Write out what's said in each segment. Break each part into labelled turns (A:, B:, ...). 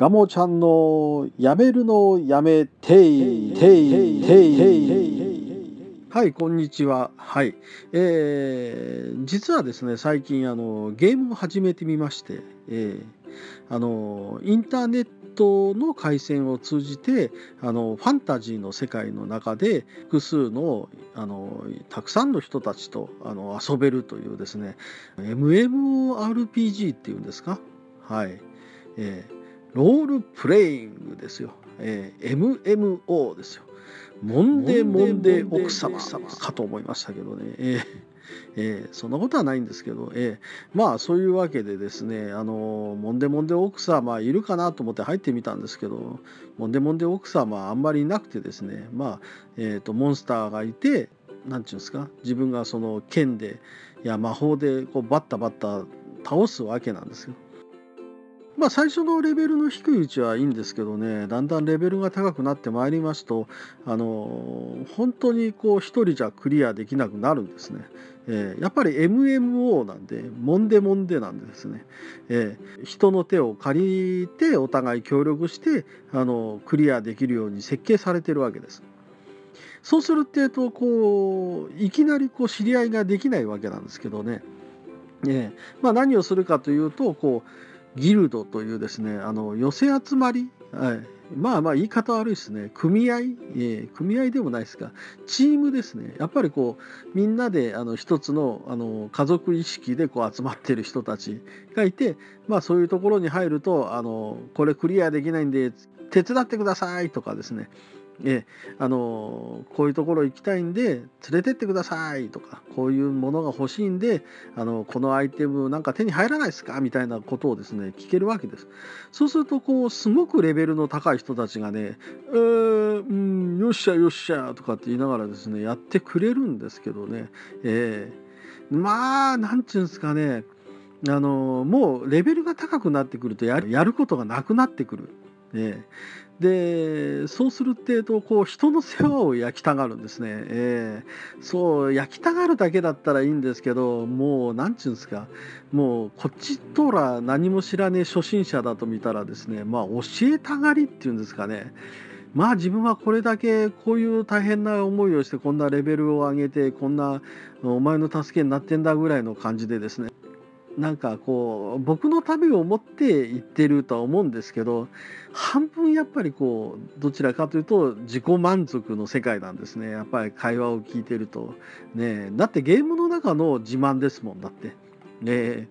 A: ガモちゃんのやめるのやめていていていはいこんにちは。はい。えー、実はですね最近あのゲームを始めてみまして、えー、あのインターネットの回線を通じてあのファンタジーの世界の中で複数のあのたくさんの人たちとあの遊べるというですね MMORPG っていうんですか？はい、えーロールプレイングですよ、えー、MMO ですよ。モンデモンデ奥様かと思いましたけどね、えーえー、そんなことはないんですけど、えー、まあそういうわけでですねあのモンデモンデ奥様いるかなと思って入ってみたんですけどモンデモンデ奥様あんまりいなくてですねまあ、えーと、モンスターがいて何て言うんですか自分がその剣でいや魔法でこうバッタバッタ倒すわけなんですよ。まあ、最初のレベルの低いうちはいいんですけどねだんだんレベルが高くなってまいりますとあの本当にこう1人じゃクリアできなくなるんですね。えー、やっぱり MMO なんでもんでもんでなんですね、えー、人の手を借りてお互い協力してあのクリアできるように設計されてるわけです。そうするってうとこういきなりこう知り合いができないわけなんですけどね、えーまあ、何をするかというとこうギルドというですねあの寄せ集まり、はい、まあまあ言い方悪いですね。組合、えー、組合でもないですか。チームですね。やっぱりこうみんなであの一つのあの家族意識でこう集まってる人たちがいてまあそういうところに入るとあのこれクリアできないんで手伝ってくださいとかですね。えあのこういうところ行きたいんで連れてってくださいとかこういうものが欲しいんであのこのアイテムなんか手に入らないですかみたいなことをですね聞けるわけですそうするとこうすごくレベルの高い人たちがね「えー、うんよっしゃよっしゃ」とかって言いながらですねやってくれるんですけどね、えー、まあ何て言うんですかねあのもうレベルが高くなってくるとやることがなくなってくる。えでそうするってとこう人の世話を焼きたがるんですね、えー、そう焼きたがるだけだったらいいんですけどもう何て言うんですか。もうこっちとら何も知らねえ初心者だと見たらですねまあ教えたがりっていうんですかね。まあ自分はこれだけこういう大変な思いをしてこんなレベルを上げてこんなお前の助けになってんだぐらいの感じでですね。なんかこう僕のためを思って言ってるとは思うんですけど半分やっぱりこうどちらかというと自己満足の世界なんですね。やっぱり会話を聞いてると。ねだってゲームの中の自慢ですもんだって。ね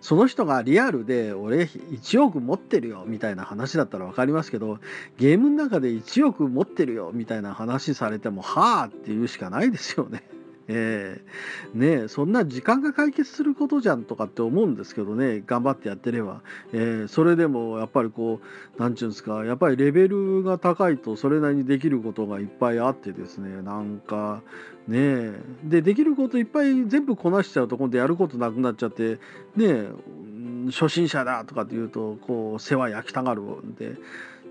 A: その人がリアルで俺1億持ってるよみたいな話だったら分かりますけどゲームの中で1億持ってるよみたいな話されてもはあって言うしかないですよね。えー、ねそんな時間が解決することじゃんとかって思うんですけどね頑張ってやってれば、えー、それでもやっぱりこう何て言うんですかやっぱりレベルが高いとそれなりにできることがいっぱいあってですねなんかねでできることいっぱい全部こなしちゃうと今度やることなくなっちゃってね初心者だとかって言うとこう世話焼きたがるんで。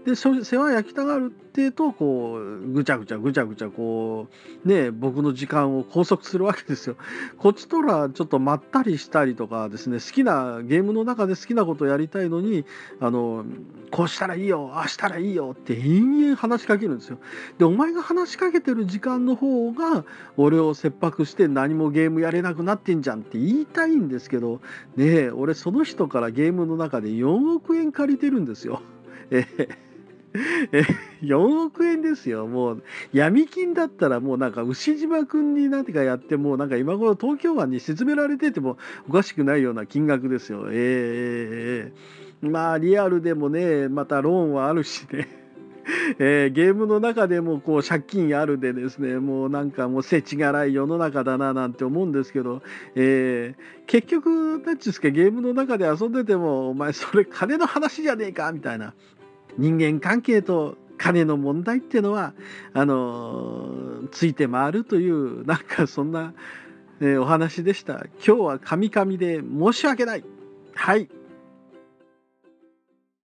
A: で世話焼きたがるってうとこうぐちゃぐちゃぐちゃぐちゃこうね僕の時間を拘束するわけですよ。こっちとらちょっとまったりしたりとかですね好きなゲームの中で好きなことをやりたいのにあのこうしたらいいよああしたらいいよって延々話しかけるんですよ。でお前が話しかけてる時間の方が俺を切迫して何もゲームやれなくなってんじゃんって言いたいんですけどねえ俺その人からゲームの中で4億円借りてるんですよ。ええ え4億円ですよ。もう闇金だったらもうなんか牛島君に何てかやってもなんか今頃東京湾に沈められててもおかしくないような金額ですよ。ええー、まあリアルでもねまたローンはあるしね。えー、ゲームの中でもこう借金あるでですね。もうなんかもう世知辛い世の中だななんて思うんですけど、えー、結局何ですかゲームの中で遊んでてもお前それ金の話じゃねえかみたいな。人間関係と金の問題っていうのはあのついて回るというなんかそんな、えー、お話でした。今日はカミカミで申し訳ない。はい。